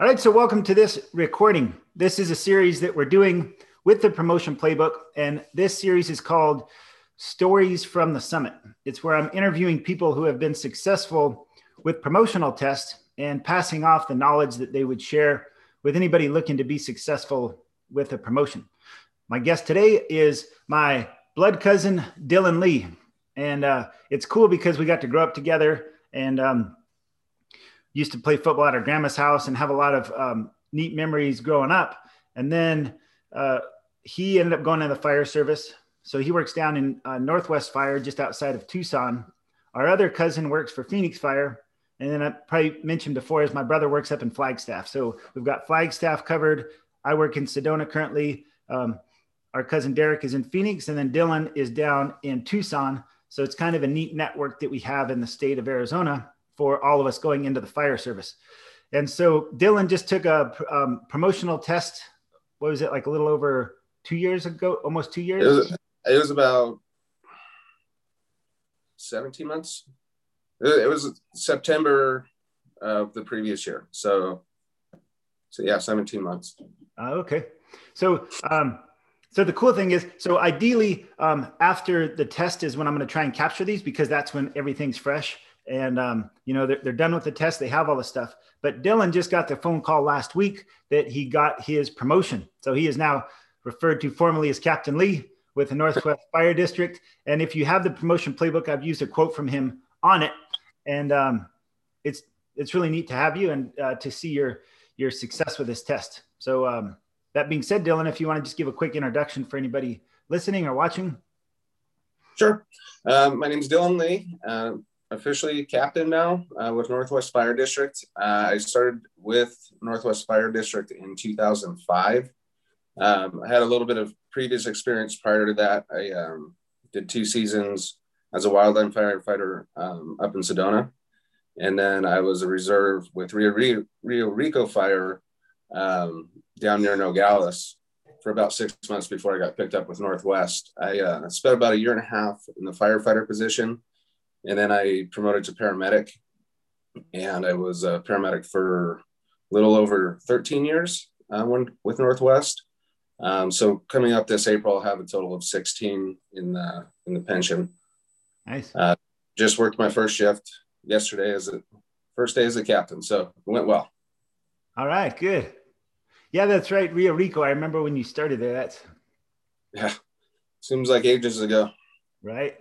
All right, so welcome to this recording. This is a series that we're doing with the promotion playbook, and this series is called Stories from the Summit. It's where I'm interviewing people who have been successful with promotional tests and passing off the knowledge that they would share with anybody looking to be successful with a promotion. My guest today is my blood cousin, Dylan Lee. And uh, it's cool because we got to grow up together and um, used to play football at our grandma's house and have a lot of um, neat memories growing up. And then uh, he ended up going to the fire service. So he works down in uh, Northwest Fire, just outside of Tucson. Our other cousin works for Phoenix Fire. And then I probably mentioned before is my brother works up in Flagstaff. So we've got Flagstaff covered. I work in Sedona currently. Um, our cousin Derek is in Phoenix, and then Dylan is down in Tucson. So it's kind of a neat network that we have in the state of Arizona for all of us going into the fire service. And so Dylan just took a um, promotional test. What was it like a little over two years ago? Almost two years. It was, it was about 17 months. It was September of the previous year. So, so yeah, 17 months. Uh, okay. So, um, so the cool thing is, so ideally, um, after the test is when I'm going to try and capture these because that's when everything's fresh and um, you know they're, they're done with the test. They have all the stuff. But Dylan just got the phone call last week that he got his promotion, so he is now referred to formally as Captain Lee with the Northwest Fire District. And if you have the promotion playbook, I've used a quote from him on it, and um, it's it's really neat to have you and uh, to see your your success with this test. So um, that being said, Dylan, if you want to just give a quick introduction for anybody listening or watching. Sure. Um, my name is Dylan Lee, uh, officially captain now uh, with Northwest Fire District. Uh, I started with Northwest Fire District in 2005. Um, I had a little bit of previous experience prior to that. I um, did two seasons as a wildland firefighter um, up in Sedona. And then I was a reserve with Rio, Rio, Rio Rico Fire um, down near Nogales for about six months before I got picked up with Northwest. I uh, spent about a year and a half in the firefighter position, and then I promoted to paramedic, and I was a paramedic for a little over 13 years uh, when, with Northwest. Um, so coming up this April, I'll have a total of 16 in the in the pension. Nice. Uh, just worked my first shift yesterday as a first day as a captain, so it went well. All right, good. Yeah, that's right. Rio Rico. I remember when you started there. That's yeah. Seems like ages ago. Right.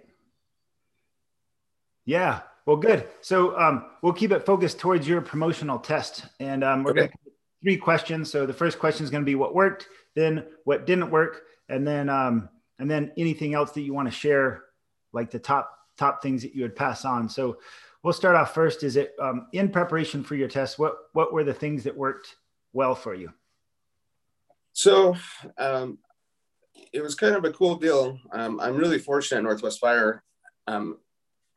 Yeah. Well, good. So um, we'll keep it focused towards your promotional test, and um, we're okay. going to three questions. So the first question is going to be what worked, then what didn't work, and then um, and then anything else that you want to share, like the top top things that you would pass on. So we'll start off first. Is it um, in preparation for your test? What what were the things that worked well for you? So um, it was kind of a cool deal. Um, I'm really fortunate at Northwest Fire. Um,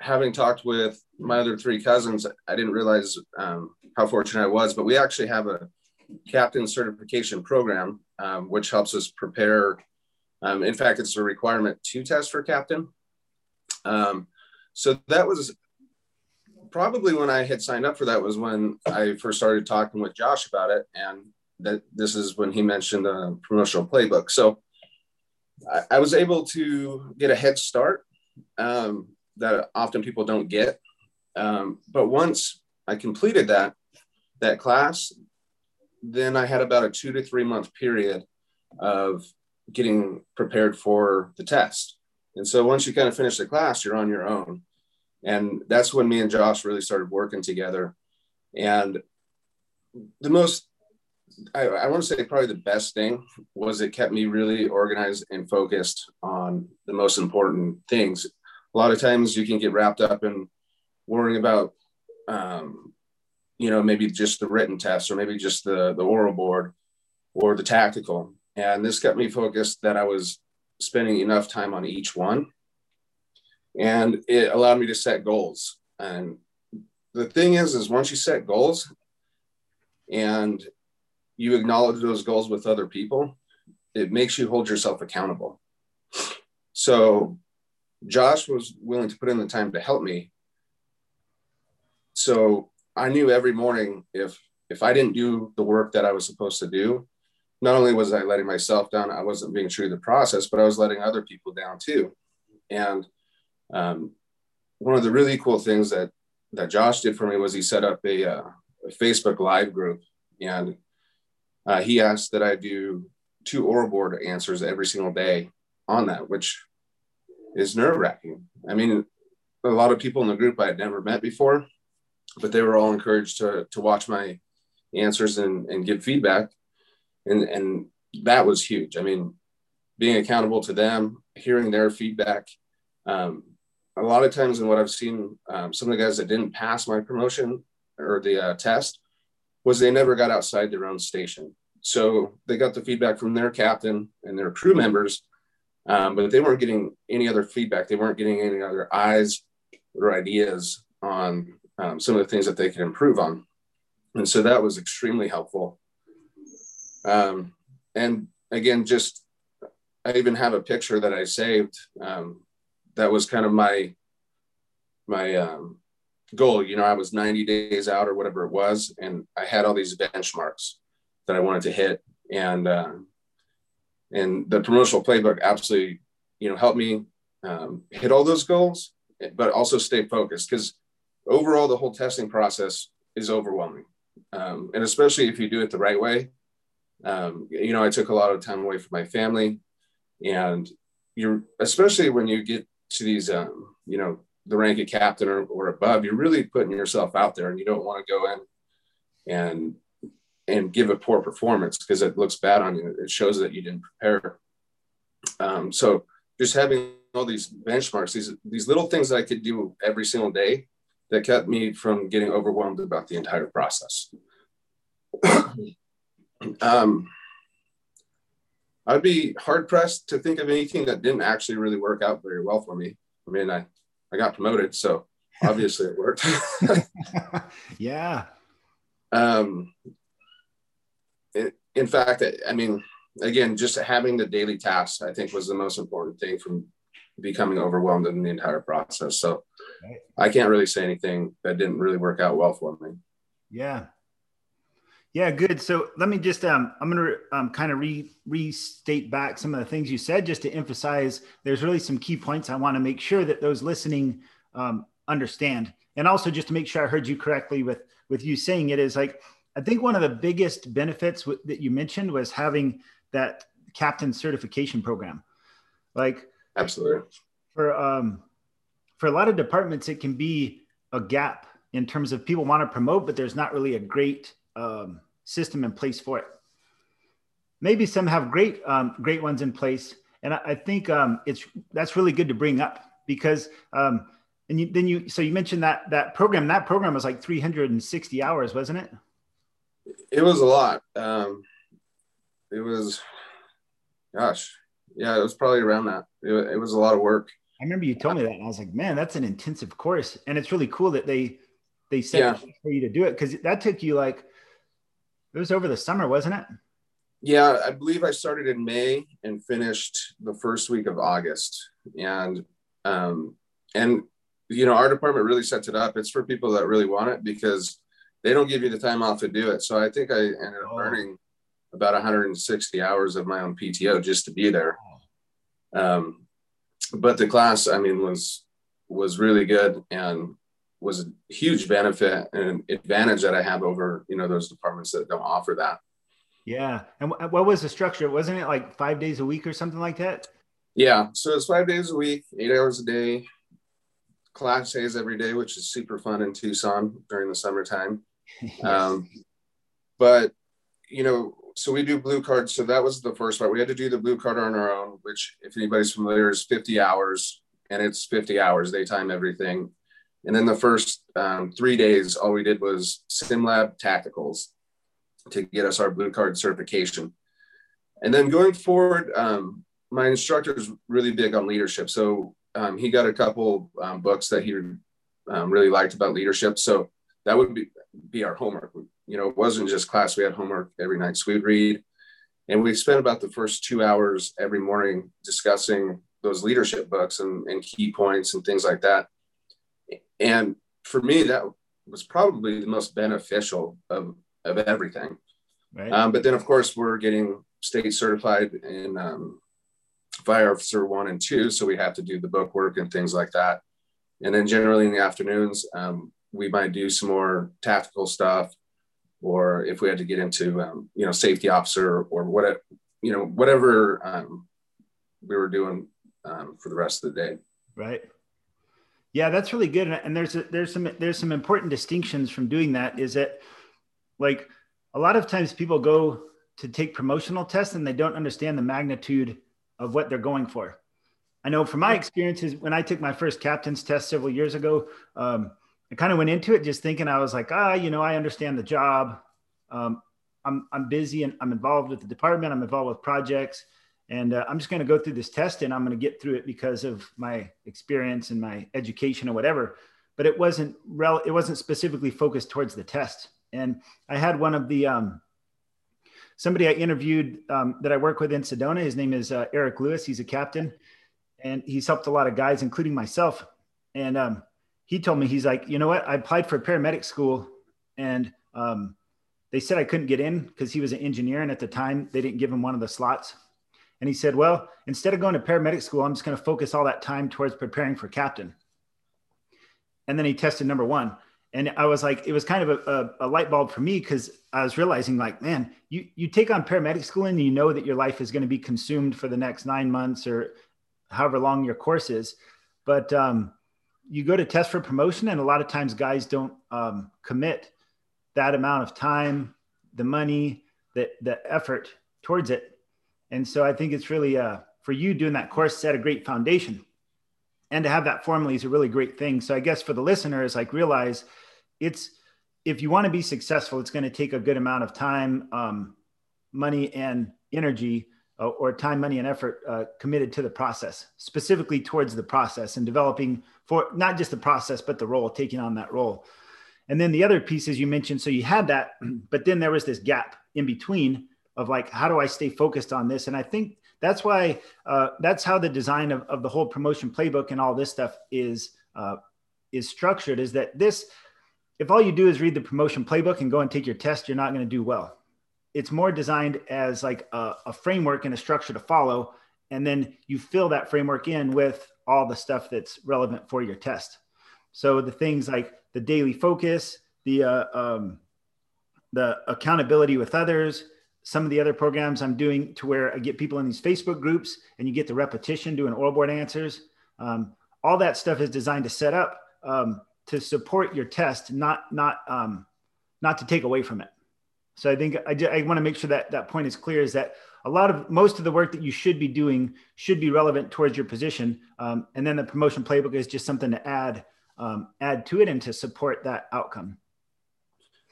having talked with my other three cousins, I didn't realize um, how fortunate I was, but we actually have a captain certification program, um, which helps us prepare. Um, in fact, it's a requirement to test for captain. so that was probably when I had signed up for that was when I first started talking with Josh about it. And that this is when he mentioned the promotional playbook. So I, I was able to get a head start um, that often people don't get. Um, but once I completed that that class, then I had about a two to three month period of getting prepared for the test. And so once you kind of finish the class, you're on your own. And that's when me and Josh really started working together. And the most I, I want to say probably the best thing was it kept me really organized and focused on the most important things. A lot of times you can get wrapped up in worrying about, um, you know, maybe just the written test or maybe just the, the oral board or the tactical. And this kept me focused that I was spending enough time on each one. And it allowed me to set goals. And the thing is, is once you set goals and you acknowledge those goals with other people, it makes you hold yourself accountable. So Josh was willing to put in the time to help me. So I knew every morning if if I didn't do the work that I was supposed to do, not only was I letting myself down, I wasn't being true to the process, but I was letting other people down too. And um, one of the really cool things that that Josh did for me was he set up a, uh, a Facebook Live group, and uh, he asked that I do two oral board answers every single day on that, which is nerve wracking. I mean, a lot of people in the group I had never met before, but they were all encouraged to to watch my answers and, and give feedback. And, and that was huge. I mean, being accountable to them, hearing their feedback. Um, a lot of times in what I've seen, um, some of the guys that didn't pass my promotion or the uh, test was they never got outside their own station. So they got the feedback from their captain and their crew members, um, but they weren't getting any other feedback. They weren't getting any other eyes or ideas on um, some of the things that they could improve on. And so that was extremely helpful. Um, and again just i even have a picture that i saved um, that was kind of my my um, goal. You know i was 90 days out or whatever it was and i had all these benchmarks that i wanted to hit. And uh, and the promotional playbook absolutely you know helped me um, hit all those goals but also stay focused because overall the whole testing process is overwhelming um, and especially if you do it the right way. Um, you know, I took a lot of time away from my family, and you're especially when you get to these, um, you know, the rank of captain or, or above, you're really putting yourself out there, and you don't want to go in and and give a poor performance because it looks bad on you. It shows that you didn't prepare. Um, so just having all these benchmarks, these these little things that I could do every single day that kept me from getting overwhelmed about the entire process. um, I'd be hard pressed to think of anything that didn't actually really work out very well for me. I mean, I, I got promoted, so obviously it worked. yeah. Um, in fact, I mean, again, just having the daily tasks, I think was the most important thing from becoming overwhelmed in the entire process. So right. I can't really say anything that didn't really work out well for me. Yeah. Yeah, good. So let me just um, I'm going to um, kind of re restate back some of the things you said, just to emphasize. There's really some key points I want to make sure that those listening um, understand, and also just to make sure I heard you correctly with with you saying it is like I think one of the biggest benefits w- that you mentioned was having that captain certification program. Like Absolutely. For um, for a lot of departments, it can be a gap in terms of people want to promote, but there's not really a great um, system in place for it. Maybe some have great um, great ones in place, and I, I think um, it's that's really good to bring up because um, and you, then you so you mentioned that that program that program was like 360 hours, wasn't it? It was a lot. Um, it was, gosh, yeah, it was probably around that. It, it was a lot of work. I remember you told me that, and I was like, man, that's an intensive course, and it's really cool that they they set yeah. for you to do it because that took you like it was over the summer, wasn't it? Yeah, I believe I started in May and finished the first week of August, and um, and you know our department really sets it up. It's for people that really want it because they don't give you the time off to do it. So I think I ended up oh. earning about 160 hours of my own PTO just to be there. Um, but the class, I mean, was was really good and was a huge benefit and advantage that I have over you know those departments that don't offer that. Yeah, and what was the structure? Wasn't it like five days a week or something like that? Yeah, so it's five days a week, eight hours a day, class days every day, which is super fun in Tucson during the summertime. yes. um, but you know, so we do blue cards. So that was the first part. We had to do the blue card on our own, which, if anybody's familiar, is 50 hours, and it's 50 hours. They time everything. And then the first um, three days, all we did was SimLab tacticals to get us our blue card certification. And then going forward, um, my instructor is really big on leadership. So um, he got a couple um, books that he um, really liked about leadership. So that would be, be our homework you know, it wasn't just class. We had homework every night. So we'd read. And we spent about the first two hours every morning discussing those leadership books and, and key points and things like that. And for me, that was probably the most beneficial of, of everything. Right. Um, but then, of course, we're getting state certified in um, fire officer one and two, so we have to do the book work and things like that. And then, generally in the afternoons, um, we might do some more tactical stuff, or if we had to get into um, you know safety officer or what you know whatever um, we were doing um, for the rest of the day. Right. Yeah, that's really good. And there's a, there's some there's some important distinctions from doing that. Is that like a lot of times people go to take promotional tests and they don't understand the magnitude of what they're going for. I know from my experiences when I took my first captain's test several years ago, um, I kind of went into it just thinking I was like, ah, you know, I understand the job. Um, I'm I'm busy and I'm involved with the department. I'm involved with projects, and uh, I'm just going to go through this test and I'm going to get through it because of my experience and my education or whatever. But it wasn't rel- it wasn't specifically focused towards the test. And I had one of the um, somebody I interviewed um, that I work with in Sedona. His name is uh, Eric Lewis. He's a captain, and he's helped a lot of guys, including myself. And um, he told me he's like, you know what? I applied for paramedic school, and um, they said I couldn't get in because he was an engineer, and at the time they didn't give him one of the slots. And he said, Well, instead of going to paramedic school, I'm just going to focus all that time towards preparing for captain. And then he tested number one. And I was like, it was kind of a, a, a light bulb for me because I was realizing, like, man, you, you take on paramedic school and you know that your life is going to be consumed for the next nine months or however long your course is. But um, you go to test for promotion, and a lot of times guys don't um, commit that amount of time, the money, the, the effort towards it and so I think it's really uh, for you doing that course set a great foundation. And to have that formally is a really great thing. So I guess for the listeners, like realize it's if you want to be successful, it's going to take a good amount of time, um, money, and energy, uh, or time, money, and effort uh, committed to the process, specifically towards the process and developing for not just the process, but the role, taking on that role. And then the other pieces you mentioned, so you had that, but then there was this gap in between of like how do i stay focused on this and i think that's why uh, that's how the design of, of the whole promotion playbook and all this stuff is uh, is structured is that this if all you do is read the promotion playbook and go and take your test you're not going to do well it's more designed as like a, a framework and a structure to follow and then you fill that framework in with all the stuff that's relevant for your test so the things like the daily focus the uh, um, the accountability with others some of the other programs I'm doing to where I get people in these Facebook groups and you get the repetition doing oral board answers. Um, all that stuff is designed to set up um, to support your test, not not um, not to take away from it. So I think I, I want to make sure that that point is clear. Is that a lot of most of the work that you should be doing should be relevant towards your position, um, and then the promotion playbook is just something to add um, add to it and to support that outcome.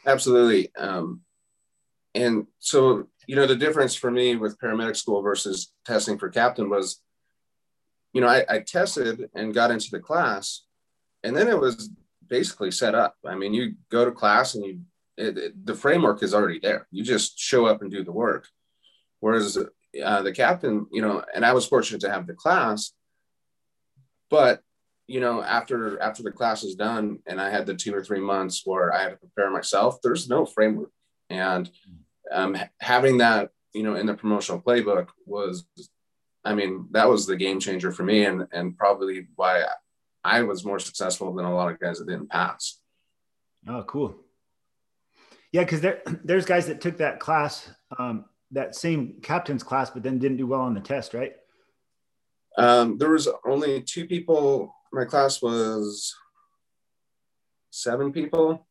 Absolutely. Um, and so you know the difference for me with paramedic school versus testing for captain was you know I, I, tested and got into the class and then it was basically set up i mean you go to class and you it, it, the framework is already there you just show up and do the work whereas uh, the captain you know and i was fortunate to have the class but you know after after the class is done and i had the two or three months where i had to prepare myself there's no framework and um, having that, you know, in the promotional playbook was, I mean, that was the game changer for me, and and probably why I was more successful than a lot of guys that didn't pass. Oh, cool. Yeah, because there there's guys that took that class, um, that same captain's class, but then didn't do well on the test, right? Um, there was only two people. My class was seven people,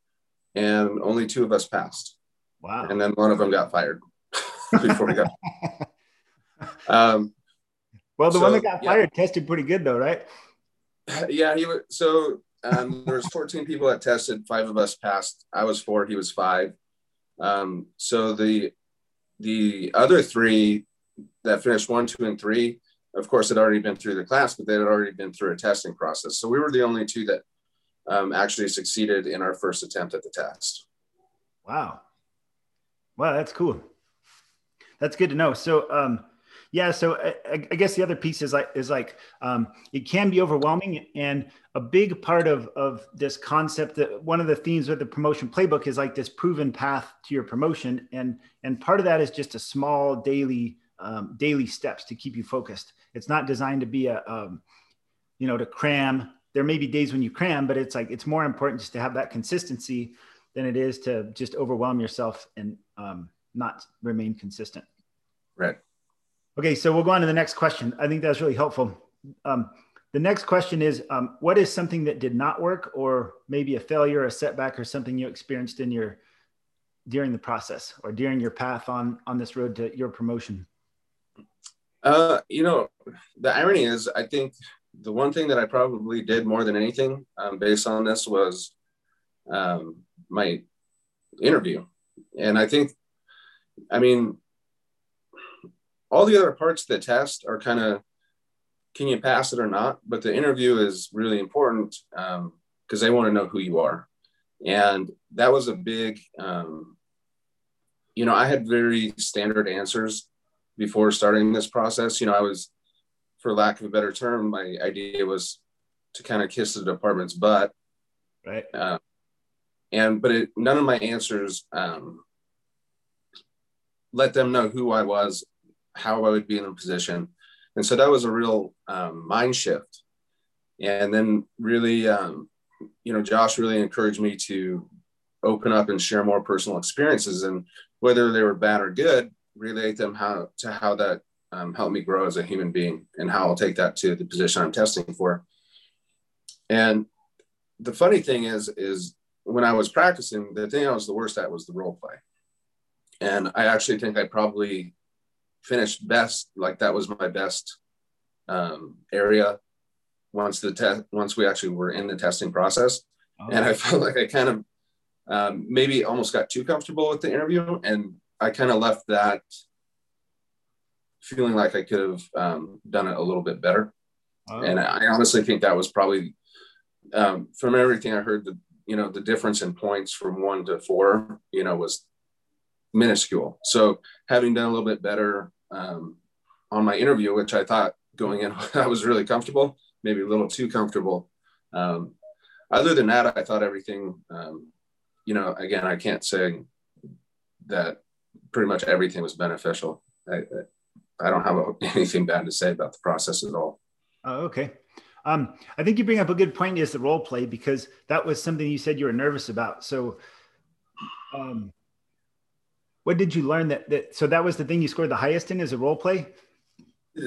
and only two of us passed. Wow. And then one of them got fired before we got. um, well, the so, one that got fired yeah. tested pretty good though, right? Yeah, he was. So um, there was 14 people that tested. Five of us passed. I was four. He was five. Um, so the the other three that finished one, two, and three, of course, had already been through the class, but they had already been through a testing process. So we were the only two that um, actually succeeded in our first attempt at the test. Wow. Wow, that's cool. That's good to know. So, um, Yeah, so I, I, guess the other piece is like is like um, it can be overwhelming, and a big part of of this concept that one of the themes of the promotion playbook is like this proven path to your promotion, and and part of that is just a small daily um, daily steps to keep you focused. It's not designed to be a um, you know to cram. There may be days when you cram, but it's like it's more important just to have that consistency than it is to just overwhelm yourself and um, not remain consistent. Right. Okay, so we'll go on to the next question. I think that's really helpful. Um, the next question is um, What is something that did not work, or maybe a failure, a setback, or something you experienced in your during the process or during your path on on this road to your promotion? Uh, you know, the irony is, I think the one thing that I probably did more than anything um, based on this was um, my interview, and I think, I mean, all the other parts of the test are kind of can you pass it or not? But the interview is really important because um, they want to know who you are. And that was a big um, you know i had very standard answers before starting this process. You know i was for lack of a better term my idea was to kind of kiss the department's butt. Right. Uh, and but it, none of my answers um, let them know who i was how I would be in a position. And so that was a real um, mind shift. And then really, um, you know, Josh really encouraged me to open up and share more personal experiences and whether they were bad or good, relate them how to how that um, helped me grow as a human being and how I'll take that to the position I'm testing for. And the funny thing is, is when I was practicing, the thing I was the worst at was the role play. And I actually think I probably finished best. Like that was my best um, area once the test once we actually were in the testing process. Oh. And I felt like I kind of um, maybe almost got too comfortable with the interview, and I kind of left that feeling like I could have um, done it a little bit better. Oh. And I honestly think that was probably um, from everything I heard, the you know the difference in points from one to four, you know, was minuscule. So having done a little bit better um, on my interview, which I thought going in, I was really comfortable, maybe a little too comfortable. Um, other than that, I thought everything, um, you know, again, I can't say that pretty much everything was beneficial. I, I don't have anything bad to say about the process at all. Oh, okay. Um, I think you bring up a good point is the role play because that was something you said you were nervous about. So, um, what did you learn that, that so that was the thing you scored the highest in as a role play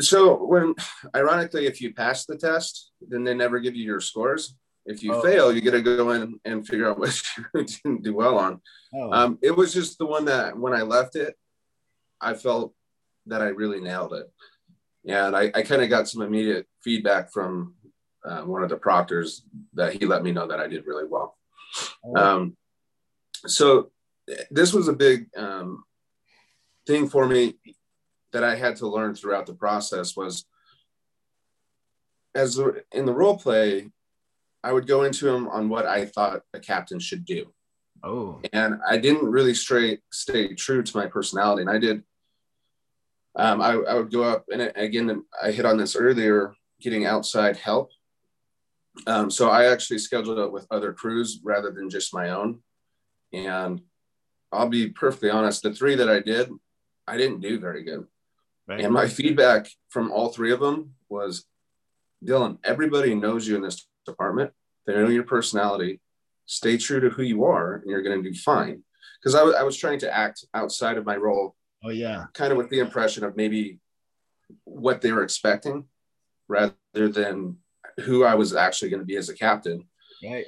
so when ironically if you pass the test then they never give you your scores if you oh. fail you get to go in and figure out what you didn't do well on oh. um, it was just the one that when i left it i felt that i really nailed it and i, I kind of got some immediate feedback from uh, one of the proctors that he let me know that i did really well oh. um, so this was a big um, thing for me that I had to learn throughout the process was as in the role play, I would go into him on what I thought a captain should do. Oh, and I didn't really straight stay true to my personality, and I did. Um, I, I would go up, and again, I hit on this earlier, getting outside help. Um, so I actually scheduled it with other crews rather than just my own, and I'll be perfectly honest, the three that I did, I didn't do very good. Right. And my feedback from all three of them was Dylan, everybody knows you in this department. They know your personality. Stay true to who you are, and you're going to do fine. Because I, w- I was trying to act outside of my role. Oh, yeah. Kind of with the impression of maybe what they were expecting rather than who I was actually going to be as a captain. Right.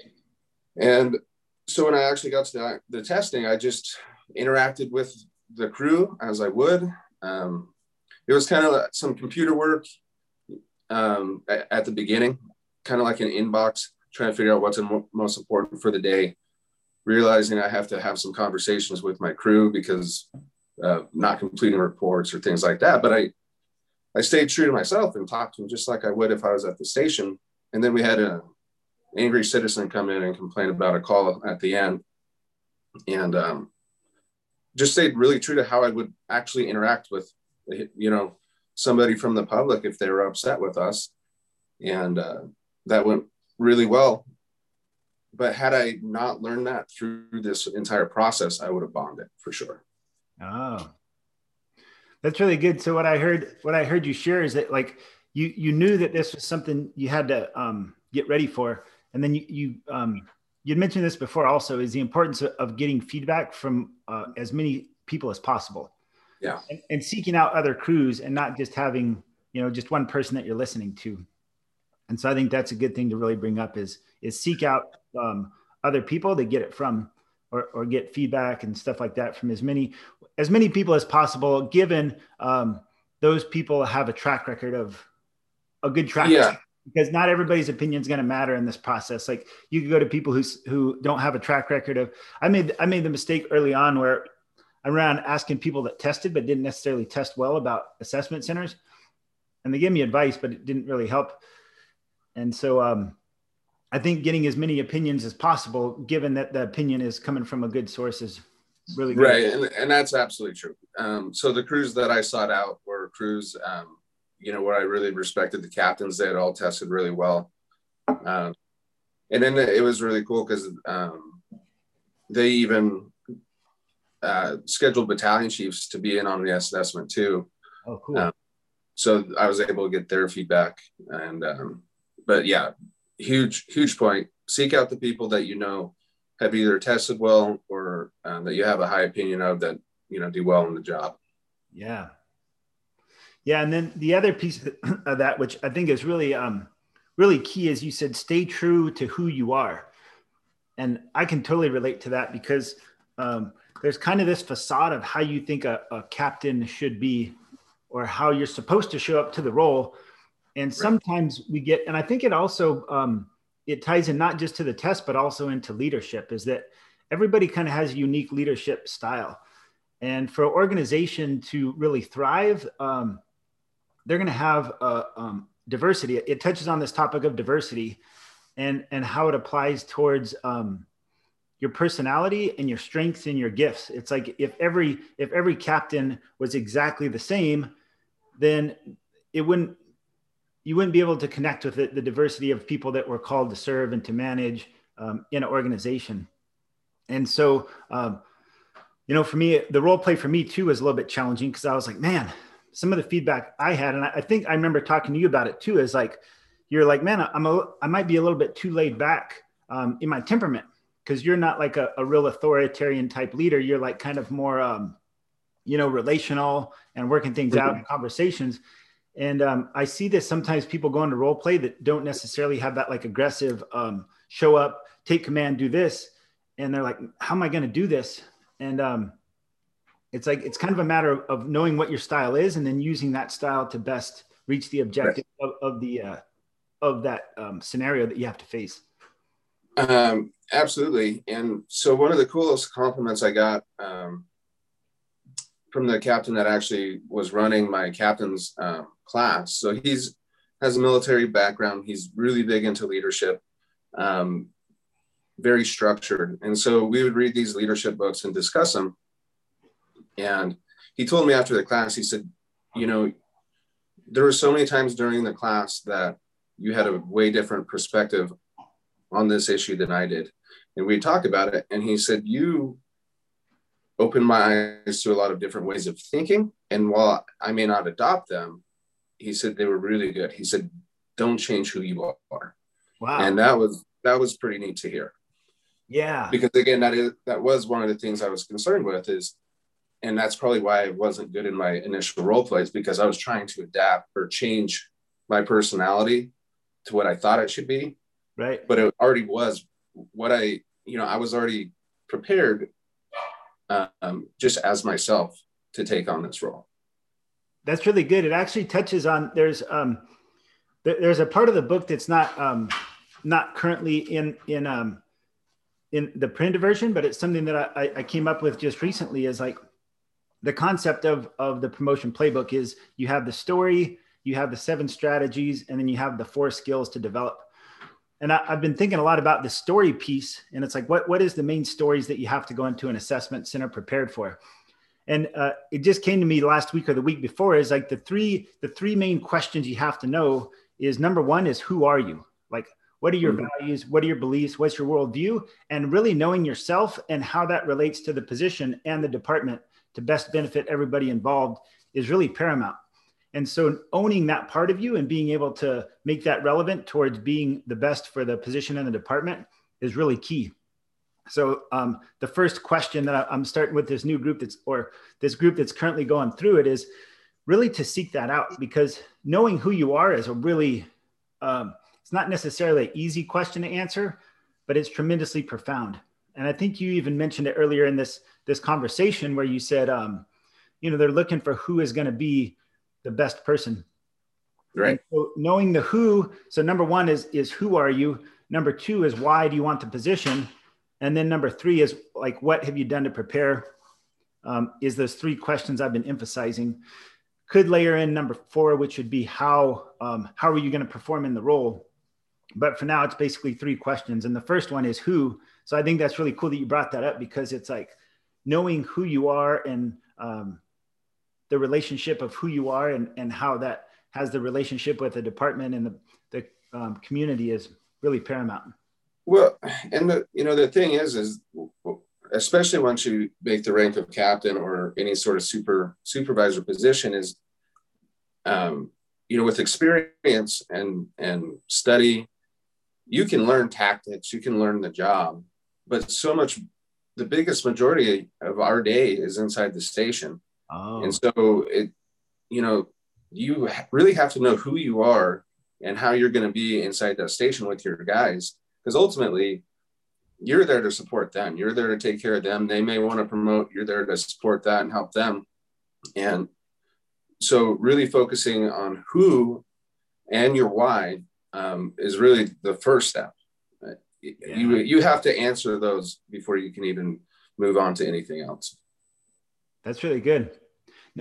And so when I actually got to the, the testing, I just interacted with the crew as I would. Um, it was kind of some computer work um, at, at, the beginning, kind of like an inbox, trying to figure out what's most important for the day. Realizing I have to have some conversations with my crew because uh, not completing reports or things like that. But I, I stayed true to myself and talked to them just like I would if I was at the station. And then we had a angry citizen come in and complain about a call at the end and um, just stayed really true to how i would actually interact with you know somebody from the public if they were upset with us. And uh, that went really well. But had I not learned that through this entire process, I would have bombed it for sure. Oh, that's really good. So what I heard, what I heard you share is that like you you knew that this was something you had to um, get ready for, and then you you um, you'd mentioned this before also is the importance of getting feedback from uh, as many people as possible. Yeah, and, and seeking out other crews and not just having you know just one person that you're listening to. And so I think that's a good thing to really bring up is is seek out um, other people to get it from or, or get feedback and stuff like that from as many as many people as possible given um, those people have a track record of a good track yeah. record because not everybody's opinion is going to matter in this process like you could go to people who who don't have a track record of i made i made the mistake early on where i ran asking people that tested but didn't necessarily test well about assessment centers and they gave me advice but it didn't really help and so um, I think getting as many opinions as possible, given that the opinion is coming from a good source, is really good. Right, and, and that's absolutely true. Um, so the crews that I sought out were crews, um, you know, where I really respected the captains. They had all tested really well, um, and then it was really cool because um, they even uh, scheduled battalion chiefs to be in on the assessment too. Oh, cool. Um, so I was able to get their feedback, and um, but yeah, huge, huge point. Seek out the people that you know have either tested well or um, that you have a high opinion of that you know do well in the job. Yeah, yeah, and then the other piece of that, which I think is really, um, really key, is you said stay true to who you are, and I can totally relate to that because um, there's kind of this facade of how you think a, a captain should be, or how you're supposed to show up to the role. And sometimes we get, and I think it also um, it ties in not just to the test, but also into leadership. Is that everybody kind of has a unique leadership style, and for an organization to really thrive, um, they're going to have a, um, diversity. It touches on this topic of diversity, and and how it applies towards um, your personality and your strengths and your gifts. It's like if every if every captain was exactly the same, then it wouldn't you wouldn't be able to connect with the, the diversity of people that were called to serve and to manage um, in an organization. And so, um, you know, for me, the role play for me too was a little bit challenging because I was like, man, some of the feedback I had, and I, think I remember talking to you about it too, is like, you're like, man, I'm a, I might be a little bit too laid back um, in my temperament because you're not like a, a, real authoritarian type leader. You're like kind of more, um, you know, relational and working things mm-hmm. out in conversations. And um, I see this sometimes people go into role play that don't necessarily have that like aggressive um, show up, take command, do this. And they're like, how am I going to do this? And um, it's like, it's kind of a matter of, knowing what your style is and then using that style to best reach the objective right. of, of, the, uh, of that um, scenario that you have to face. Um, absolutely. And so one of the coolest compliments I got um, from the captain that actually was running my captain's um, class. So he's has a military background. He's really big into leadership, um, very structured. And so we would read these leadership books and discuss them. And he told me after the class, he said, you know, there were so many times during the class that you had a way different perspective on this issue than I did. And we talked about it. And he said, you opened my eyes to a lot of different ways of thinking. And while I may not adopt them, he said they were really good. He said, don't change who you are. Wow. And that was that was pretty neat to hear. Yeah. Because again, that is that was one of the things I was concerned with is and that's probably why I wasn't good in my initial role plays because I was trying to adapt or change my personality to what I thought it should be. Right. But it already was what I, you know, I was already prepared um, just as myself to take on this role. That's really good. It actually touches on there's um, there's a part of the book that's not um, not currently in in um, in the print version, but it's something that I, I came up with just recently. Is like the concept of of the promotion playbook is you have the story, you have the seven strategies, and then you have the four skills to develop. And I, have been thinking a lot about the story piece and it's like what what is the main stories that you have to go into an assessment center prepared for? And uh, it just came to me last week or the week before is like the three the three main questions you have to know is number one is who are you? Like what are your mm-hmm. values? What are your beliefs? What's your worldview? And really knowing yourself and how that relates to the position and the department to best benefit everybody involved is really paramount and so owning that part of you and being able to make that relevant towards being the best for the position in the department is really key so um, the first question that I'm starting with this new group that's or this group that's currently going through it is really to seek that out because knowing who you are is a really um, it's not necessarily an easy question to answer, but it's tremendously profound. And I think you even mentioned it earlier in this this conversation where you said, um, you know, they're looking for who is going to be the best person. Right. So knowing the who. So number one is is who are you. Number two is why do you want the position and then number three is like, what have you done to prepare? Um, is those three questions I've been emphasizing. Could layer in number four, which would be how um, how are you going to perform in the role? But for now, it's basically three questions, and the first one is who. So I think that's really cool that you brought that up because it's like knowing who you are and um, the relationship of who you are and, and how that has the relationship with the department and the, the um, community is really paramount. Well, and the you know the thing is is especially once you make the rank of captain or any sort of super supervisor position is um, you know with experience and and study you can learn tactics you can learn the job but so much the biggest majority of our day is inside the station. Oh. and so it you know you really have to know who you are and how you're going to be inside that station with your guys because ultimately you're there to support them. You're there to take care of them. They may want to promote. You're there to support that and help them. And so really focusing on who and your why um, is really the first step yeah. you you have to answer those before you can even move on to anything else that's really good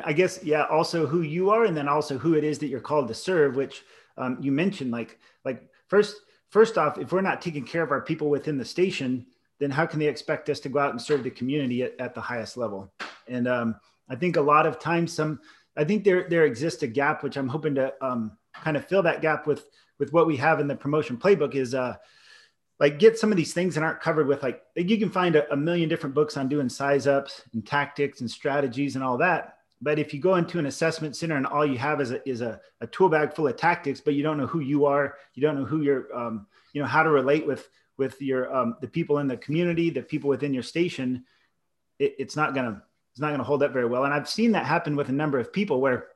i guess yeah also who you are and then also who it is that you're called to serve which um, you mentioned like like first first off, if we're not taking care of our people within the station, then how can they expect us to go out and serve the community at, at the highest level? And um, I think a lot of times, some I think there there exists a gap, which I'm hoping to um, kind of fill that gap with with what we have in the promotion playbook is uh, like get some of these things that aren't covered with like you can find a, a million different books on doing size ups and tactics and strategies and all that but if you go into an assessment center and all you have is a, is a, a tool bag full of tactics, but you don't know who you are, you don't know who you're, um, you know, how to relate with, with your, um, the people in the community, the people within your station, it, it's not to, it's not to hold up very well. And I've seen that happen with a number of people where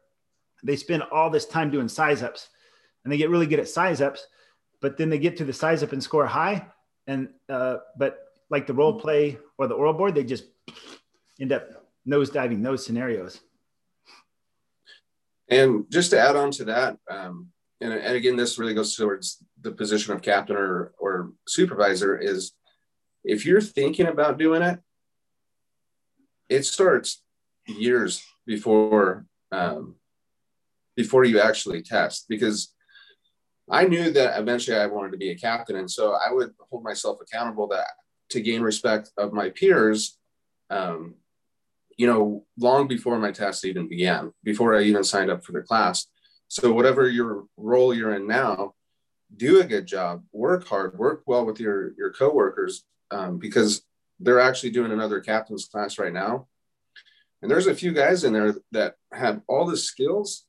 they spend all this time doing size ups and they get really good at size ups, but then they get to the size up and score high. And, uh, but like the role play or the oral board, they just end up nose diving those scenarios. And just to add on to that, um, and, and again, this really goes towards the position of captain or, or supervisor is if you're thinking about doing it, it starts years before um, before you actually test because I knew that eventually I wanted to be a captain, and so I would hold myself accountable that to gain respect of my peers. Um, you know, long before my test even began, before I even signed up for the class. So whatever your role you're in now, do a good job, work hard, work well with your your coworkers um, because they're actually doing another captain's class right now. And there's a few guys in there that have all the skills,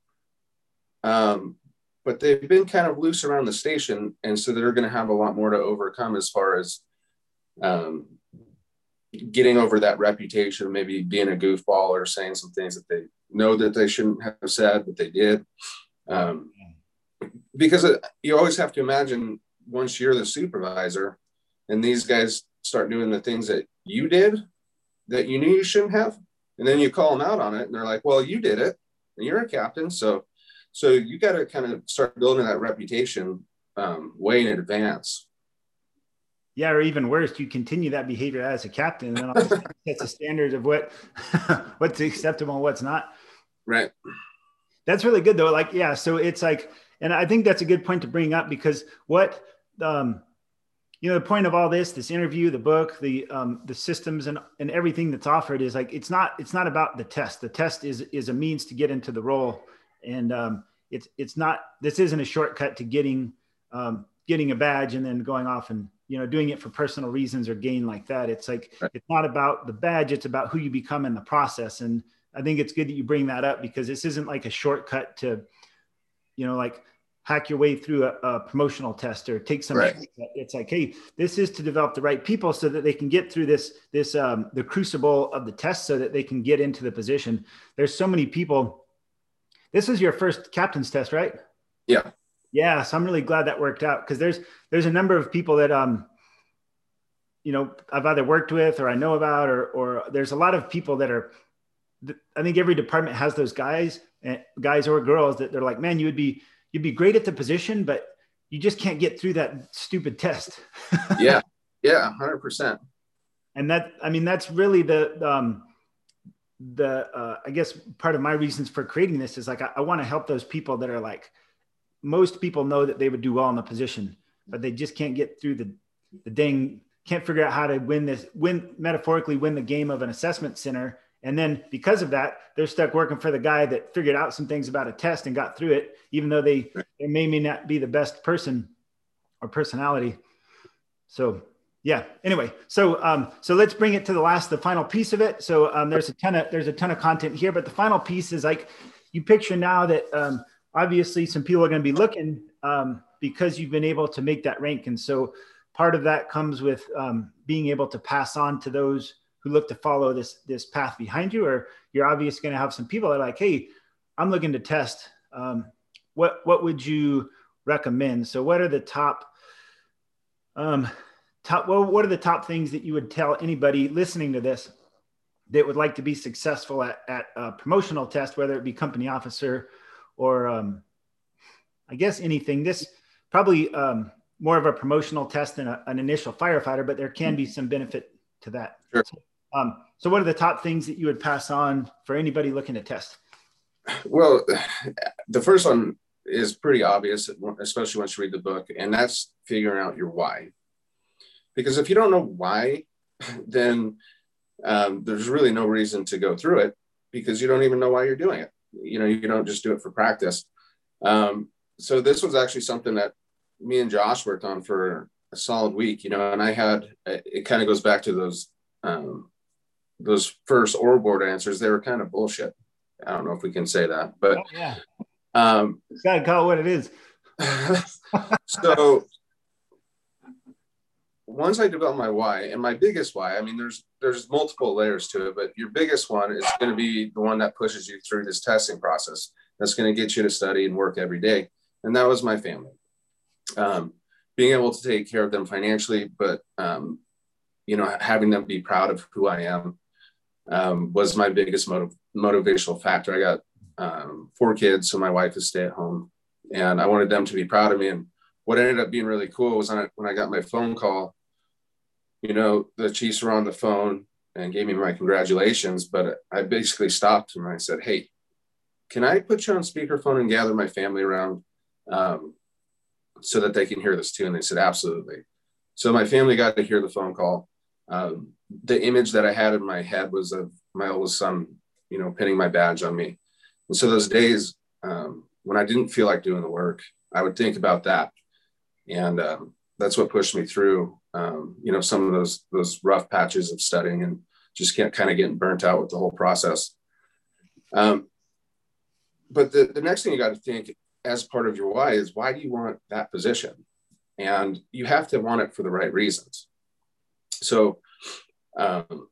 um, but they've been kind of loose around the station, and so they're going to have a lot more to overcome as far as um, getting over that reputation, maybe being a goofball or saying some things that they know that they shouldn't have said, but they did. Um, because it, you always have to imagine once you're the supervisor and these guys start doing the things that you did that you knew you shouldn't have, and then you call them out on it, and they're like, "Well, you did it, and you're a captain, so." So you got to kind of start building that reputation um, way in advance yeah, or even worse, you continue that behavior as a captain, and then sets a standard of what what's acceptable and what's not. Right. That's really good though. Like, yeah, so it's like, and I think that's a good point to bring up because what um you know the point of all this this interview the book the um, the systems and and everything that's offered is like it's not it's not about the test the test is is a means to get into the role and um, it's it's not this isn't a shortcut to getting um, getting a badge and then going off and you know doing it for personal reasons or gain like that it's like right. it's not about the badge it's about who you become in the process and i think it's good that you bring that up because this isn't like a shortcut to you know like hack your way through a, a promotional test or take some right. it's like hey this is to develop the right people so that they can get through this this um, the crucible of the test so that they can get into the position there's so many people this is your first captain's test right yeah yeah so i'm really glad that worked out because there's there's a number of people that um you know i've either worked with or i know about or or there's a lot of people that are i think every department has those guys and eh, guys or girls that they're like man you would be you'd be great at the position, but you just can't get through that stupid test. yeah. Yeah. hundred percent. And that, I mean, that's really the, um, the, uh, I guess part of my reasons for creating this is like, I, I want to help those people that are like, most people know that they would do well in the position, but they just can't get through the, the dang, can't figure out how to win this, win metaphorically win the game of an assessment center and then because of that, they're stuck working for the guy that figured out some things about a test and got through it, even though they, they may, may not be the best person or personality. So yeah. Anyway, so um, so let's bring it to the last, the final piece of it. So um, there's a ton of there's a ton of content here, but the final piece is like you picture now that um, obviously some people are going to be looking um, because you've been able to make that rank, and so part of that comes with um, being able to pass on to those who look to follow this this path behind you, or you're obviously going to have some people that are like, hey, I'm looking to test. Um, what what would you recommend? So, what are the top um, top? Well, what are the top things that you would tell anybody listening to this that would like to be successful at at a promotional test, whether it be company officer or um, I guess anything. This probably um, more of a promotional test than a, an initial firefighter, but there can be some benefit to that. Sure. Um, so, what are the top things that you would pass on for anybody looking to test? Well, the first one is pretty obvious, especially once you read the book, and that's figuring out your why. Because if you don't know why, then um, there's really no reason to go through it because you don't even know why you're doing it. You know, you don't just do it for practice. Um, so this was actually something that me and Josh worked on for a solid week. You know, and I had it kind of goes back to those um, those first oral board answers, they were kind of bullshit. I don't know if we can say that, but oh, yeah, um, it's got to call it what it is. so once I develop my why and my biggest why, I mean, there's there's multiple layers to it, but your biggest one is going to be the one that pushes you through this testing process. That's going to get you to study and work every day, and that was my family. Um, being able to take care of them financially, but um, you know, having them be proud of who I am um, was my biggest motiv- motivational factor. I got um, four kids, so my wife is stay at home, and I wanted them to be proud of me. And what ended up being really cool was when I, got my phone call. You know, the Chiefs were on the phone and gave me my congratulations, but I basically stopped and I said, "Hey, can I put you on speakerphone and gather my family around um, so that they can hear this too?" And they said, "Absolutely." So my family got to hear the phone call um, the image that I had in my head was of my oldest son, you know, pinning my badge on me. And so those days um, when I didn't feel like doing the work, I would think about that, and um, that's what pushed me through, um, you know, some of those those rough patches of studying and just kind of getting burnt out with the whole process. Um, but the, the next thing you got to think as part of your why is why do you want that position? And you have to want it for the right reasons. So, um,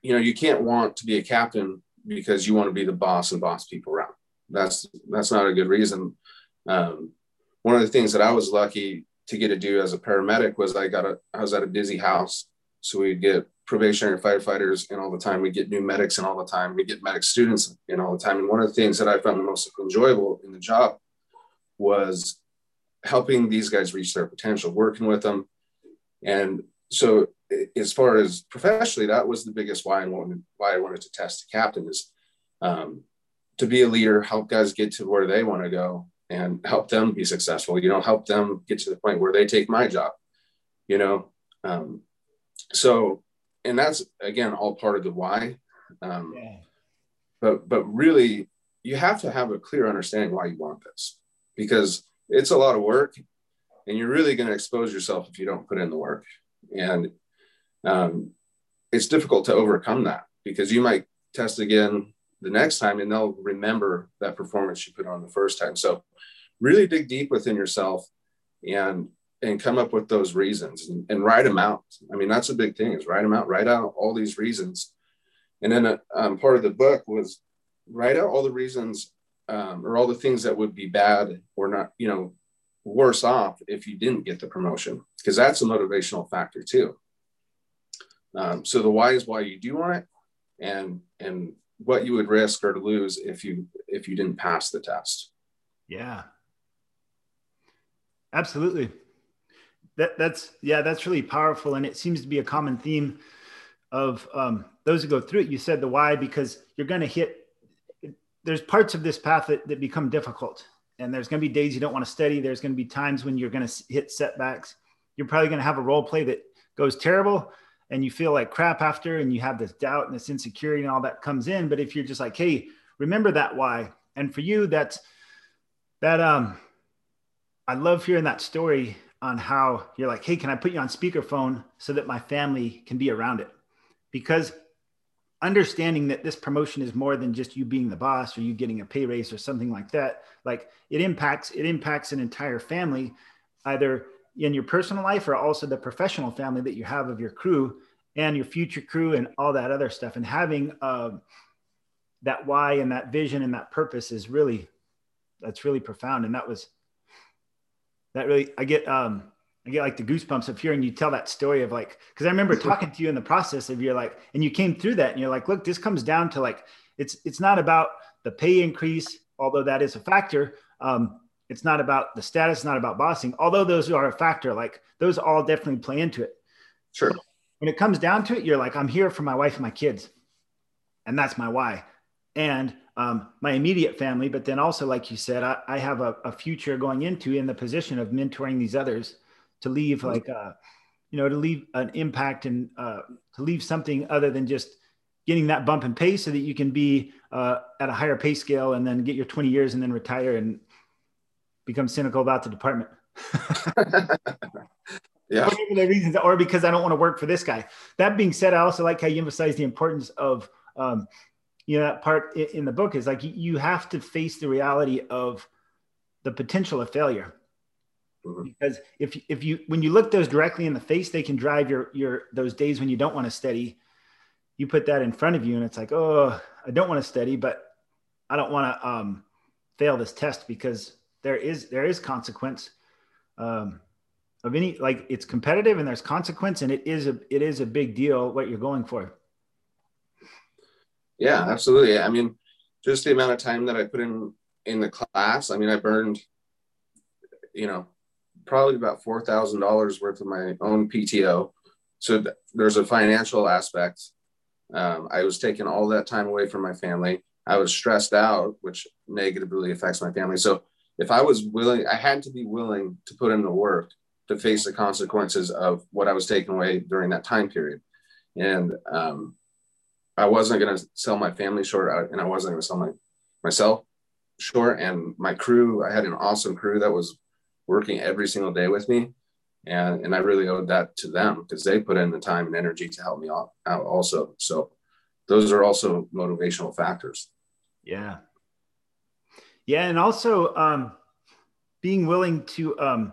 you know, you can't want to be a captain because you want to be the boss and boss people around. That's that's not a good reason. Um, one of the things that I was lucky to get to do as a paramedic was I got a I was at a busy house, so we'd get probationary firefighters in all the time. We get new medics in all the time. We get medic students in all the time. And one of the things that I found the most enjoyable in the job was helping these guys reach their potential, working with them. And so as far as professionally, that was the biggest why I wanted why I wanted to test the captain is um, to be a leader, help guys get to where they want to go, and help them be successful. You know, help them get to the point where they take my job. you know um, so and that's again all part of the why um, yeah. but but really you have to have a clear understanding why you want this because it's a lot of work and you're really going to expose yourself if you don't put in the work and um, it's difficult to overcome that because you might test again the next time and they'll remember that performance you put on the first time. So really dig deep within yourself and and come up with those reasons and, and write them out. I mean that's a big thing is write them out write out all these reasons. And then a, um, part of the book was write out all the reasons um, or all the things that would be bad or not you know worse off if you didn't get the promotion because that's a motivational factor too. Um, so the why is why you do want it and and what you would risk or lose if you if you didn't pass the test. Yeah. Absolutely. That that's yeah that's really powerful. And it seems to be a common theme of um, those who go through it. You said the why because you're going to hit there's parts of this path that, that become difficult. And there's going to be days you don't want to study. There's going to be times when you're going to hit setbacks. You're probably going to have a role play that goes terrible and you feel like crap after and you have this doubt and this insecurity and all that comes in but if you're just like hey remember that why? And for you that's that um i love hearing that story on how you're like hey can i put you on speakerphone so that my family can be around it? Because understanding that this promotion is more than just you being the boss or you getting a pay raise or something like that like it impacts it impacts an entire family either in your personal life or also the professional family that you have of your crew and your future crew and all that other stuff. And having uh, that why and that vision and that purpose is really that's really profound. And that was that really i get um i get like the goosebumps of hearing you tell that story of like because i remember talking to you in the process of you're like and you came through that and you're like look this comes down to like it's it's not about the pay increase although that is a factor um, it's not about the status, not about bossing, although those are a factor. Like those all definitely play into it. Sure. When it comes down to it, you're like, I'm here for my wife and my kids. And that's my why. And um, my immediate family, but then also, like you said, I, I have a, a, future going into in the position of mentoring these others to leave mm-hmm. like, uh, you know, to leave an impact and uh, to leave something other than just getting that bump in pay so that you can be uh, at a higher pay scale and then get your 20 years and then retire and become cynical about the department. yeah. the reasons, or because I don't want to work for this guy. That being said, I also like how you emphasize the importance of, um, you know, that part in the book is like you have to face the reality of the potential of failure. Mm-hmm. Because if if you when you look those directly in the face, they can drive your your those days when you don't want to study. You put that in front of you, and it's like, oh, I don't want to study, but I don't want to um, fail this test because there is there is consequence um, of any like it's competitive and there's consequence and it is a it is a big deal what you're going for. Yeah absolutely. I mean just the amount of time that i put in in the class i mean i burned you know probably about four thousand dollars worth of my own pto so th- there's a financial aspect. Um, i was taking all that time away from my family. I was stressed out which negatively affects my family. So if I was willing, I had to be willing to put in the work to face the consequences of what I was taking away during that time period. And um, I wasn't going to sell my family short, and I wasn't going to sell my myself short. And my crew, I had an awesome crew that was working every single day with me, and and I really owed that to them because they put in the time and energy to help me out, out also. So those are also motivational factors. Yeah, yeah, and also um, being willing to. Um,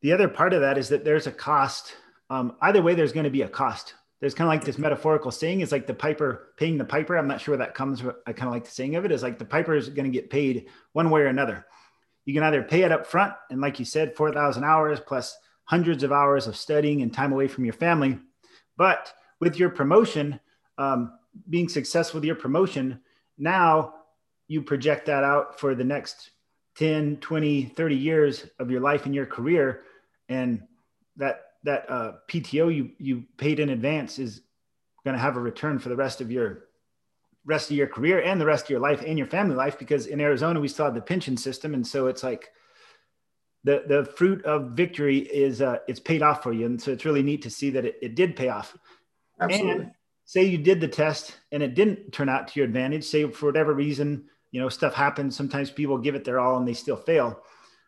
the other part of that is that there's a cost. Um, either way, there's going to be a cost. There's kind of like this metaphorical saying is like the piper paying the piper. I'm not sure where that comes. From. I kind of like the saying of it is like the piper is going to get paid one way or another. You can either pay it up front, and like you said, four thousand hours plus hundreds of hours of studying and time away from your family. But with your promotion, um, being successful with your promotion, now you project that out for the next 10 20 30 years of your life and your career and that that uh, pto you you paid in advance is going to have a return for the rest of your rest of your career and the rest of your life and your family life because in arizona we still have the pension system and so it's like the the fruit of victory is uh, it's paid off for you, and so it's really neat to see that it, it did pay off. Absolutely. And say you did the test and it didn't turn out to your advantage. Say for whatever reason, you know, stuff happens. Sometimes people give it their all and they still fail.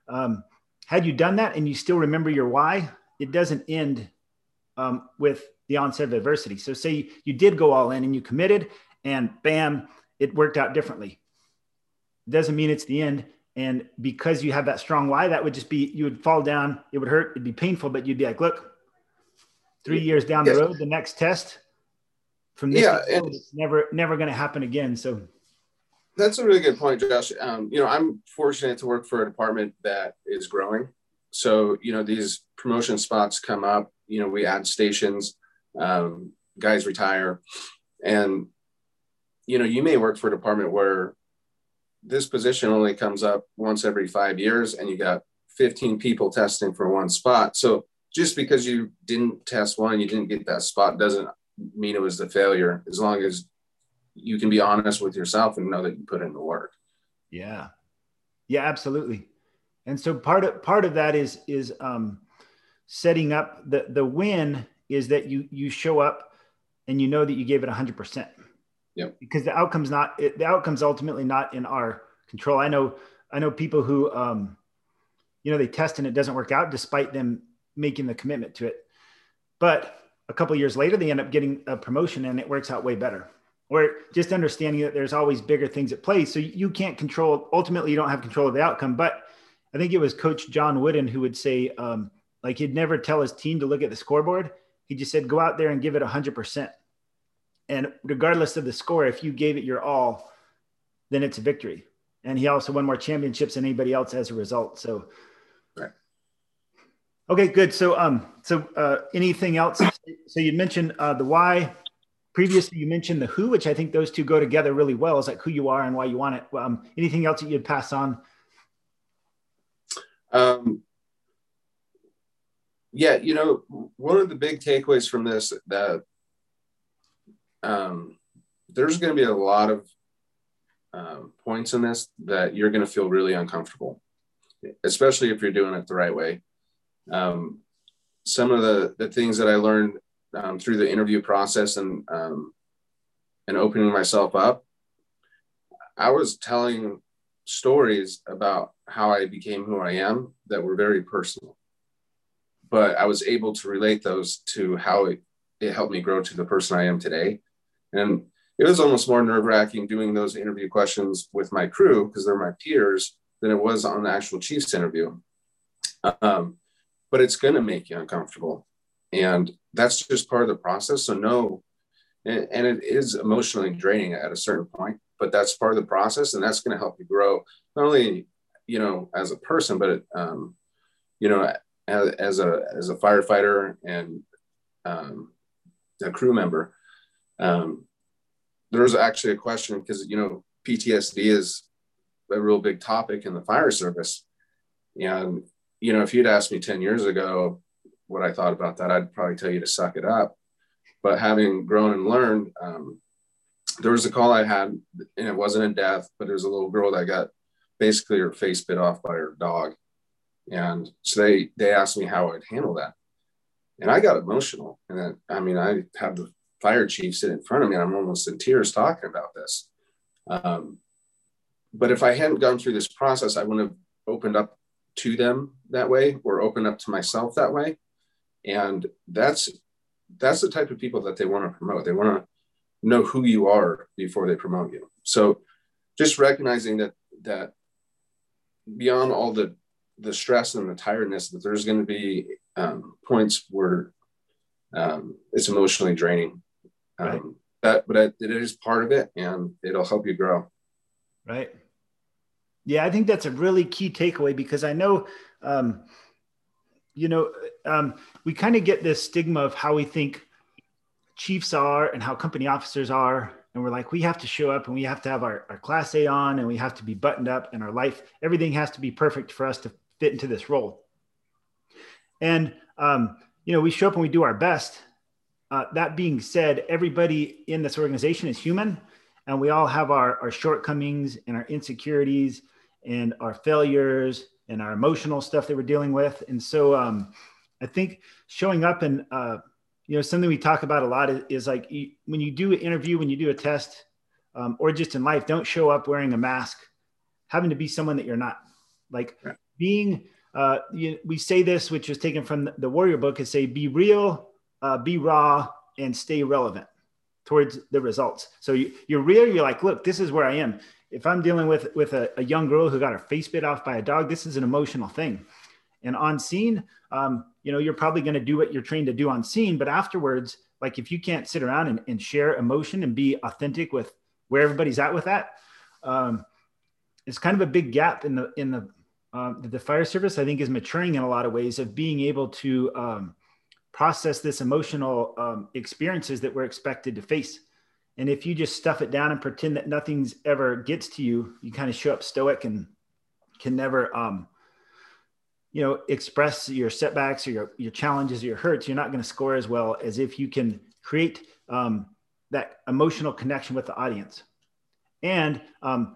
Um, had you done that and you still remember your why, it doesn't end um, with the onset of adversity. So say you did go all in and you committed, and bam, it worked out differently. It doesn't mean it's the end. And because you have that strong why, that would just be you would fall down, it would hurt, it'd be painful, but you'd be like, look, three years down the road, the next test from this, yeah, and it's never never going to happen again. So that's a really good point, Josh. Um, you know, I'm fortunate to work for a department that is growing. So you know, these promotion spots come up. You know, we add stations, um, guys retire, and you know, you may work for a department where this position only comes up once every five years and you got 15 people testing for one spot. So just because you didn't test one, you didn't get that spot doesn't mean it was a failure as long as you can be honest with yourself and know that you put in the work. Yeah. Yeah, absolutely. And so part of part of that is is um setting up the the win is that you you show up and you know that you gave it 100%. Yep. Because the outcome's not it, the outcome's ultimately not in our control. I know I know people who um, you know they test and it doesn't work out despite them making the commitment to it. But a couple years later, they end up getting a promotion and it works out way better. Or just understanding that there's always bigger things at play. So you can't control. Ultimately, you don't have control of the outcome. But I think it was Coach John Wooden who would say, um, like he'd never tell his team to look at the scoreboard. He just said, go out there and give it hundred percent. And regardless of the score, if you gave it your all, then it's a victory. And he also won more championships than anybody else as a result. So, right. okay, good. So, um, so uh, anything else? So you mentioned uh, the why. Previously, you mentioned the who, which I think those two go together really well. Is like who you are and why you want it. Um, anything else that you'd pass on? Um, yeah, you know, one of the big takeaways from this that um, there's going to be a lot of um, points in this that you're going to feel really uncomfortable, especially if you're doing it the right way. Um, some of the, the things that I learned um, through the interview process and um, and opening myself up, I was telling stories about how I became who I am that were very personal, but I was able to relate those to how it, it helped me grow to the person I am today and it was almost more nerve wracking doing those interview questions with my crew because they're my peers than it was on the actual Chiefs interview. Um, but it's going to make you uncomfortable. And that's just part of the process. So, no, and, it is emotionally draining at a certain point, but that's part of the process. And that's going to help you grow, not only, you know, as a person, but, um, you know, as, as, a, as a firefighter and um, a crew member um, there was actually a question because you know PTSD is a real big topic in the fire service, and you know if you'd asked me ten years ago what I thought about that, I'd probably tell you to suck it up. But having grown and learned, um, there was a call I had, and it wasn't in death, but there was a little girl that got basically her face bit off by her dog, and so they they asked me how I'd handle that, and I got emotional, and then, I mean I had the fire chief sit in front of me and I'm almost in tears talking about this. Um, but if I hadn't gone through this process, I wouldn't have opened up to them that way or opened up to myself that way. And that's that's the type of people that they want to promote. They want to know who you are before they promote you. So just recognizing that that beyond all the the stress and the tiredness that there's going to be um, points where um, it's emotionally draining Right. Um, that, but it is part of it and it'll help you grow. Right. Yeah, I think that's a really key takeaway because I know, um, you know, um, we kind of get this stigma of how we think chiefs are and how company officers are. And we're like, we have to show up and we have to have our, our class A on and we have to be buttoned up and our life, everything has to be perfect for us to fit into this role. And, um, you know, we show up and we do our best, uh, that being said, everybody in this organization is human, and we all have our, our shortcomings and our insecurities and our failures and our emotional stuff that we're dealing with. And so um, I think showing up and uh, you know something we talk about a lot is, is like you, when you do an interview, when you do a test, um, or just in life, don't show up wearing a mask, having to be someone that you're not. Like right. being, uh, you, we say this, which is taken from the, Warrior Book, is say be real, uh, be raw, and stay relevant towards the results. So you, you're real. You're like, look, this is where I am. If I'm dealing with with a, a young girl who got her face bit off by a dog, this is an emotional thing. And on scene, um, you know, you're probably going to do what you're trained to do on scene, but afterwards, like if you can't sit around and, and share emotion and be authentic with where everybody's at with that, um, it's kind of a big gap in the in the uh, the fire service. I think is maturing in a lot of ways of being able to um, process this emotional um, experiences that we're expected to face. And if you just stuff it down and pretend that nothing's ever gets to you, you kind of show up stoic and can never, um, you know, express your setbacks or your, your challenges or your hurts. You're not going to score as well as if you can create um, that emotional connection with the audience. And um,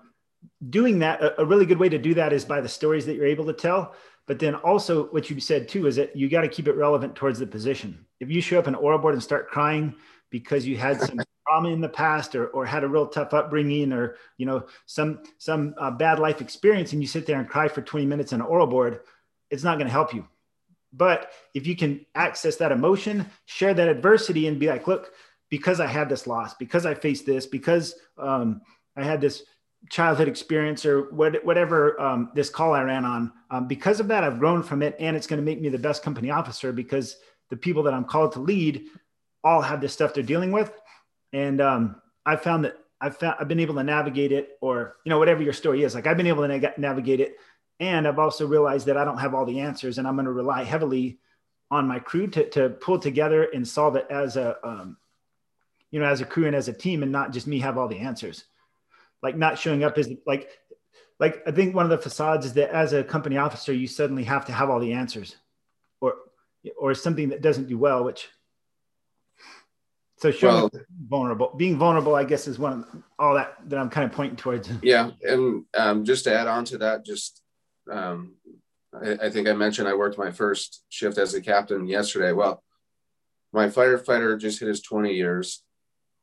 doing that, a, a really good way to do that is by the stories that you're able to tell. But then also, what you said too is that you got to keep it relevant towards the position. If you show up in oral board and start crying because you had some trauma in the past or, or had a real tough upbringing or you know some some uh, bad life experience and you sit there and cry for 20 minutes on an oral board it's not going to help you but if you can access that emotion share that adversity and be like look because i had this loss because i faced this because um, i had this childhood experience or what, whatever um, this call I ran on. Um, because of that, I've grown from it, and it's going to make me the best company officer because the people that I'm called to lead all have this stuff they're dealing with, and um, I found that I've found I've been able to navigate it, or you know whatever your story is. Like I've been able to na- navigate it, and I've also realized that I don't have all the answers, and I'm going to rely heavily on my crew to to pull together and solve it as a um, you know as a crew and as a team, and not just me have all the answers like not showing up is like like I think one of the facades is that as a company officer, you suddenly have to have all the answers, or or something that doesn't do well, which so showing well, vulnerable, being vulnerable, I guess, is one of all that that I'm kind of pointing towards. Yeah, and um, just to add on to that, just um, I, I think I mentioned I worked my first shift as a captain yesterday. Well, my firefighter just hit his 20 years.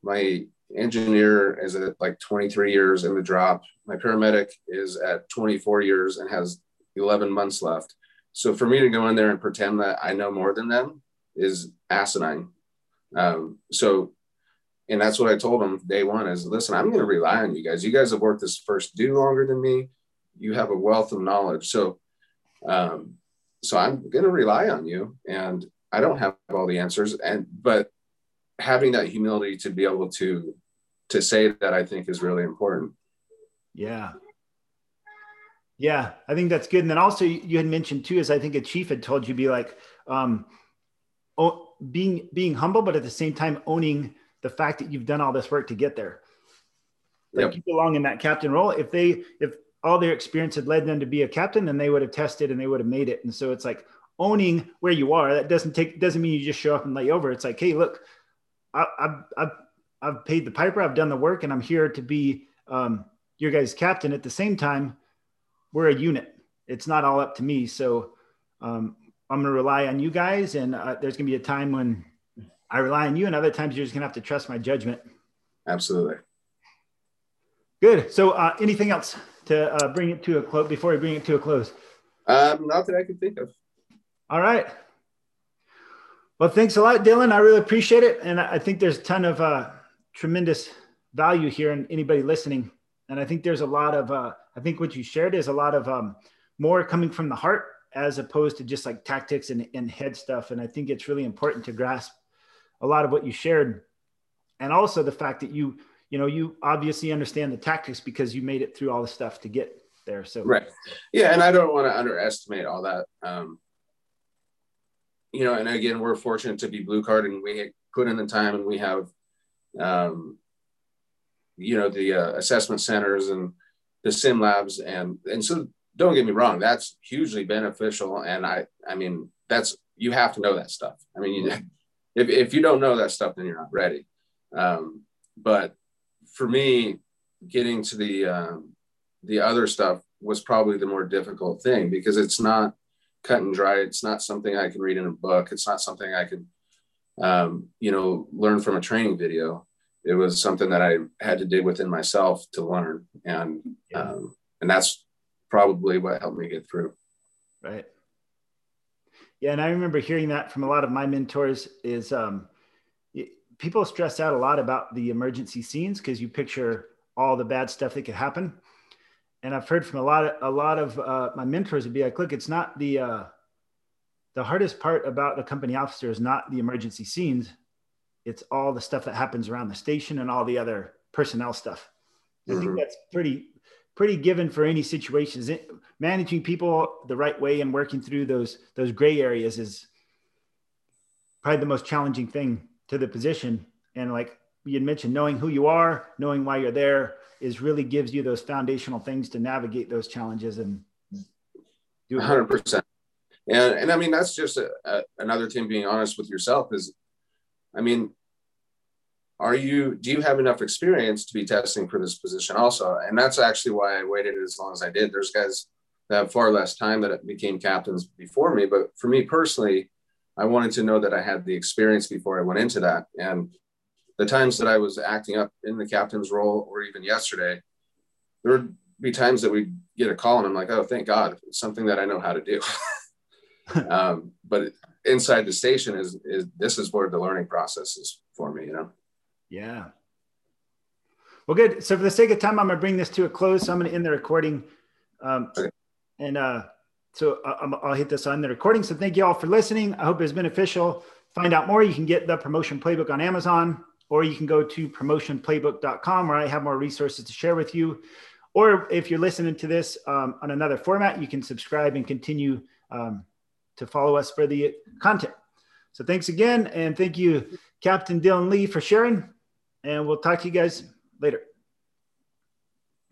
My engineer is at like 23 years in the drop. My paramedic is at 24 years and has 11 months left. So for me to go in there and pretend that I know more than them is asinine. Um, so, and that's what I told them day one is listen, I'm going to rely on you guys. You guys have worked this first due longer than me. You have a wealth of knowledge. So, um, so I'm going to rely on you and I don't have all the answers. And, but having that humility to be able to to say that I think is really important. Yeah. Yeah, I think that's good. And then also you had mentioned too, is I think a chief had told you be like, um, oh, being being humble, but at the same time owning the fact that you've done all this work to get there. Like yep. you belong in that captain role. If they if all their experience had led them to be a captain, then they would have tested and they would have made it. And so it's like owning where you are. That doesn't take doesn't mean you just show up and lay over. It's like, hey, look, I, I've, I've I've paid the piper, I've done the work, and I'm here to be um, your guys' captain. At the same time, we're a unit. It's not all up to me. So um, I'm going to rely on you guys, and uh, there's going to be a time when I rely on you, and other times you're just going to have to trust my judgment. Absolutely. Good. So, uh, anything else to uh, bring it to a close before we bring it to a close? Um, not that I can think of. All right. Well, thanks a lot, Dylan. I really appreciate it, and I think there's a ton of uh, tremendous value here in anybody listening. And I think there's a lot of, uh, I think what you shared is a lot of um, more coming from the heart as opposed to just like tactics and, and head stuff. And I think it's really important to grasp a lot of what you shared. And also the fact that you, you know, you obviously understand the tactics because you made it through all the stuff to get there. So, right. Yeah. And I don't want to underestimate all that. Um, you know, and again, we're fortunate to be blue card and we put in the time and we have um, you know, the uh, assessment centers and the sim labs. And, and so don't get me wrong, that's hugely beneficial. And I, I mean, that's, you have to know that stuff. I mean, you, if, if you don't know that stuff, then you're not ready. Um, but for me, getting to the, um, the other stuff, was probably the more difficult thing because it's not cut and dry. It's not something I can read in a book. It's not something I can, um, you know, learn from a training video. It was something that I had to dig within myself to learn, and um, and that's probably what helped me get through. Right. Yeah, and I remember hearing that from a lot of my mentors. Is um, people stress out a lot about the emergency scenes because you picture all the bad stuff that could happen. And I've heard from a lot of a lot of uh, my mentors would be like, look, it's not the uh, the hardest part about a company officer is not the emergency scenes, it's all the stuff that happens around the station and all the other personnel stuff. Mm-hmm. I think mm-hmm. that's pretty pretty given for any situations. Managing people the right way and working through those those gray areas is probably the most challenging thing to the position. And like you mentioned, knowing who you are, knowing why you're there is really gives you those foundational things to navigate those challenges and do 100%. And, and I mean, that's just a, a, another thing being honest with yourself is, I mean, are you, do you have enough experience to be testing for this position also? And that's actually why I waited as long as I did. There's guys that have far less time that became captains before me. But for me personally, I wanted to know that I had the experience before I went into that. And the times that I was acting up in the captain's role, or even yesterday, there would be times that we get a call and I'm like, oh, thank God, it's something that I know how to do. um, but inside the station is, is this is where the learning process is for me, you know? Yeah. Well, good. So for the sake of time, I'm going to bring this to a close. So I'm going to end the recording. Um. And uh, so uh, I'll hit this on the recording. So thank you all for listening. I hope it's beneficial. Find out more. You can get the promotion playbook on Amazon, or you can go to promotionplaybook.com where I have more resources to share with you. Or if you're listening to this um, on another format, you can subscribe and continue um, to follow us for the content. So thanks again. And thank you, Captain Dylan Lee, for sharing. And we'll talk to you guys later.